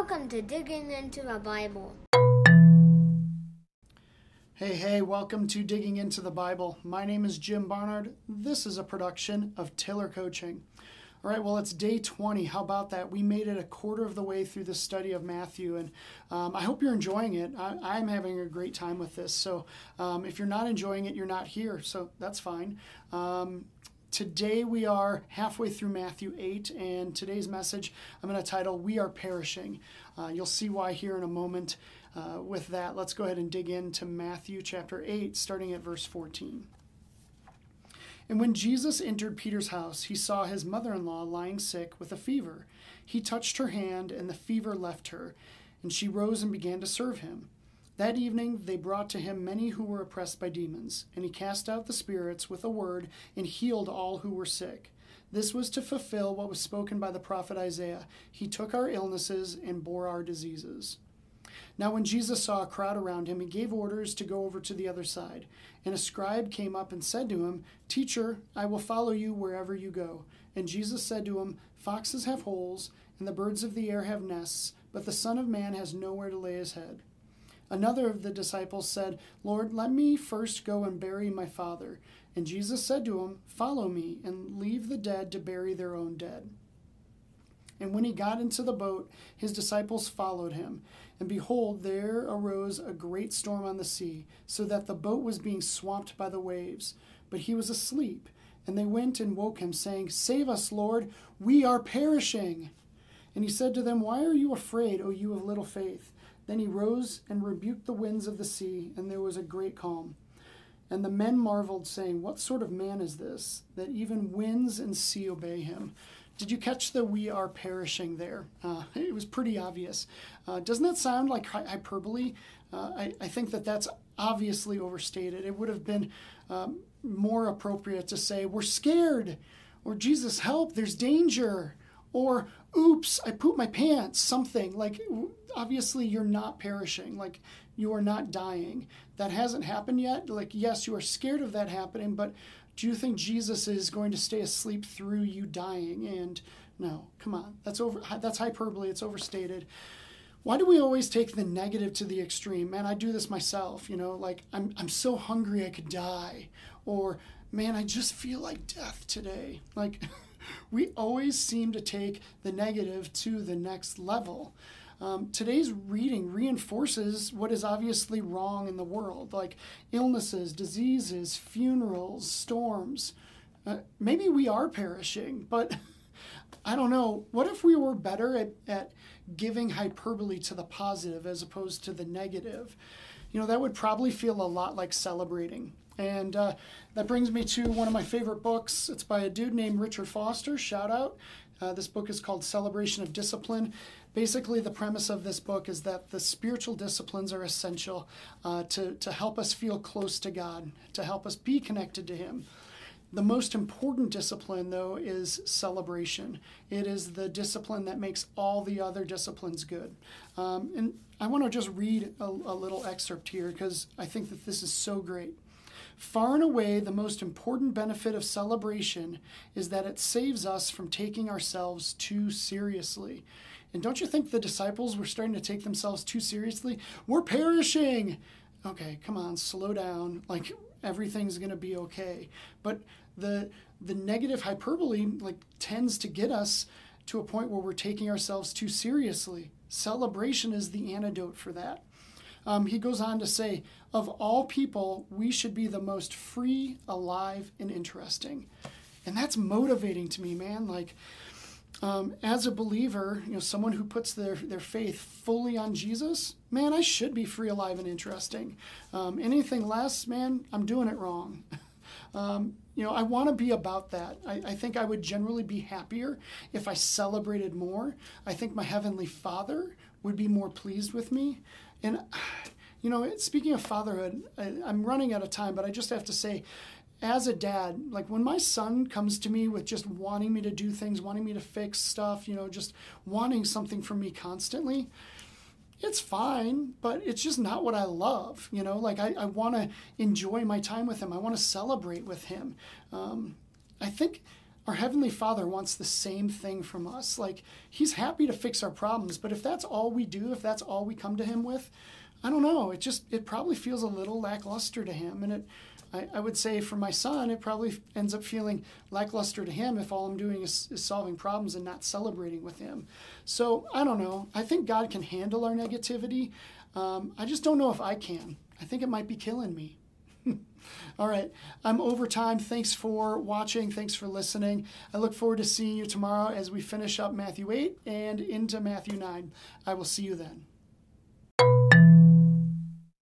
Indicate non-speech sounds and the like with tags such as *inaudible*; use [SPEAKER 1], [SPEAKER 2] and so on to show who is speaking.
[SPEAKER 1] Welcome to Digging into the Bible.
[SPEAKER 2] Hey, hey, welcome to Digging into the Bible. My name is Jim Barnard. This is a production of Tiller Coaching. All right, well, it's day 20. How about that? We made it a quarter of the way through the study of Matthew, and um, I hope you're enjoying it. I, am having a great time with this. So um, if you're not enjoying it, you're not here, so that's fine. Um, Today we are halfway through Matthew 8, and today's message I'm going to title We Are Perishing. Uh, you'll see why here in a moment. Uh, with that, let's go ahead and dig into Matthew chapter 8, starting at verse 14. And when Jesus entered Peter's house, he saw his mother in law lying sick with a fever. He touched her hand, and the fever left her, and she rose and began to serve him. That evening they brought to him many who were oppressed by demons, and he cast out the spirits with a word and healed all who were sick. This was to fulfill what was spoken by the prophet Isaiah He took our illnesses and bore our diseases. Now, when Jesus saw a crowd around him, he gave orders to go over to the other side. And a scribe came up and said to him, Teacher, I will follow you wherever you go. And Jesus said to him, Foxes have holes, and the birds of the air have nests, but the Son of Man has nowhere to lay his head. Another of the disciples said, Lord, let me first go and bury my father. And Jesus said to him, Follow me, and leave the dead to bury their own dead. And when he got into the boat, his disciples followed him. And behold, there arose a great storm on the sea, so that the boat was being swamped by the waves. But he was asleep. And they went and woke him, saying, Save us, Lord, we are perishing. And he said to them, Why are you afraid, O you of little faith? Then he rose and rebuked the winds of the sea, and there was a great calm. And the men marveled, saying, What sort of man is this, that even winds and sea obey him? Did you catch the we are perishing there? Uh, *laughs* it was pretty obvious. Uh, doesn't that sound like hyperbole? Uh, I, I, think that that's obviously overstated. It would have been um, more appropriate to say, We're scared, or Jesus, help, there's danger, or oops, I pooped my pants, something. Like, obviously, you're not perishing. Like, you are not dying. That hasn't happened yet. Like, yes, you are scared of that happening, but do you think Jesus is going to stay asleep through you dying? And no, come on. That's over that's hyperbole. It's overstated. Why do we always take the negative to the extreme? Man, I do this myself, you know, like I'm I'm so hungry I could die or man, I just feel like death today. Like *laughs* we always seem to take the negative to the next level. Um, today's reading reinforces what is obviously wrong in the world, like illnesses, diseases, funerals, storms. Uh, maybe we are perishing, but *laughs* I don't know. What if we were better at, at giving hyperbole to the positive as opposed to the negative? You know, that would probably feel a lot like celebrating. And uh, that brings me to one of my favorite books. It's by a dude named Richard Foster. Shout out. Uh, this book is called Celebration of Discipline. Basically, the premise of this book is that the spiritual disciplines are essential uh, to, to help us feel close to God, to help us be connected to Him. The most important discipline, though, is celebration. It is the discipline that makes all the other disciplines good. Um, and I want to just read a, a little excerpt here because I think that this is so great. Far and away, the most important benefit of celebration is that it saves us from taking ourselves too seriously. And don't you think the disciples were starting to take themselves too seriously? We're perishing. Okay, come on, slow down. Like everything's going to be okay. But the the negative hyperbole like tends to get us to a point where we're taking ourselves too seriously. Celebration is the antidote for that. Um, he goes on to say, of all people, we should be the most free, alive, and interesting. And that's motivating to me, man. Like, um, as a believer, you know, someone who puts their, their faith fully on Jesus, man, I should be free, alive, and interesting. Um, anything less, man, I'm doing it wrong. *laughs* um, you know, I want to be about that. I, I think I would generally be happier if I celebrated more. I think my Heavenly Father would be more pleased with me. And, *sighs* you know, speaking of fatherhood, I, I'm running out of time, but I just have to say, as a dad, like when my son comes to me with just wanting me to do things, wanting me to fix stuff, you know, just wanting something from me constantly, it's fine, but it's just not what I love. You know, like I, I want to enjoy my time with him. I want to celebrate with him. Um, I think our Heavenly Father wants the same thing from us. Like, He's happy to fix our problems, but if that's all we do, if that's all we come to Him with, I don't know. It just, it probably feels a little lackluster to Him. And it, I, I would say for my son, it probably ends up feeling lackluster to him if all I'm doing is, is solving problems and not celebrating with him. So I don't know. I think God can handle our negativity. Um, I just don't know if I can. I think it might be killing me. *laughs* All right, I'm over time. Thanks for watching. Thanks for listening. I look forward to seeing you tomorrow as we finish up Matthew 8 and into Matthew 9. I will see you then.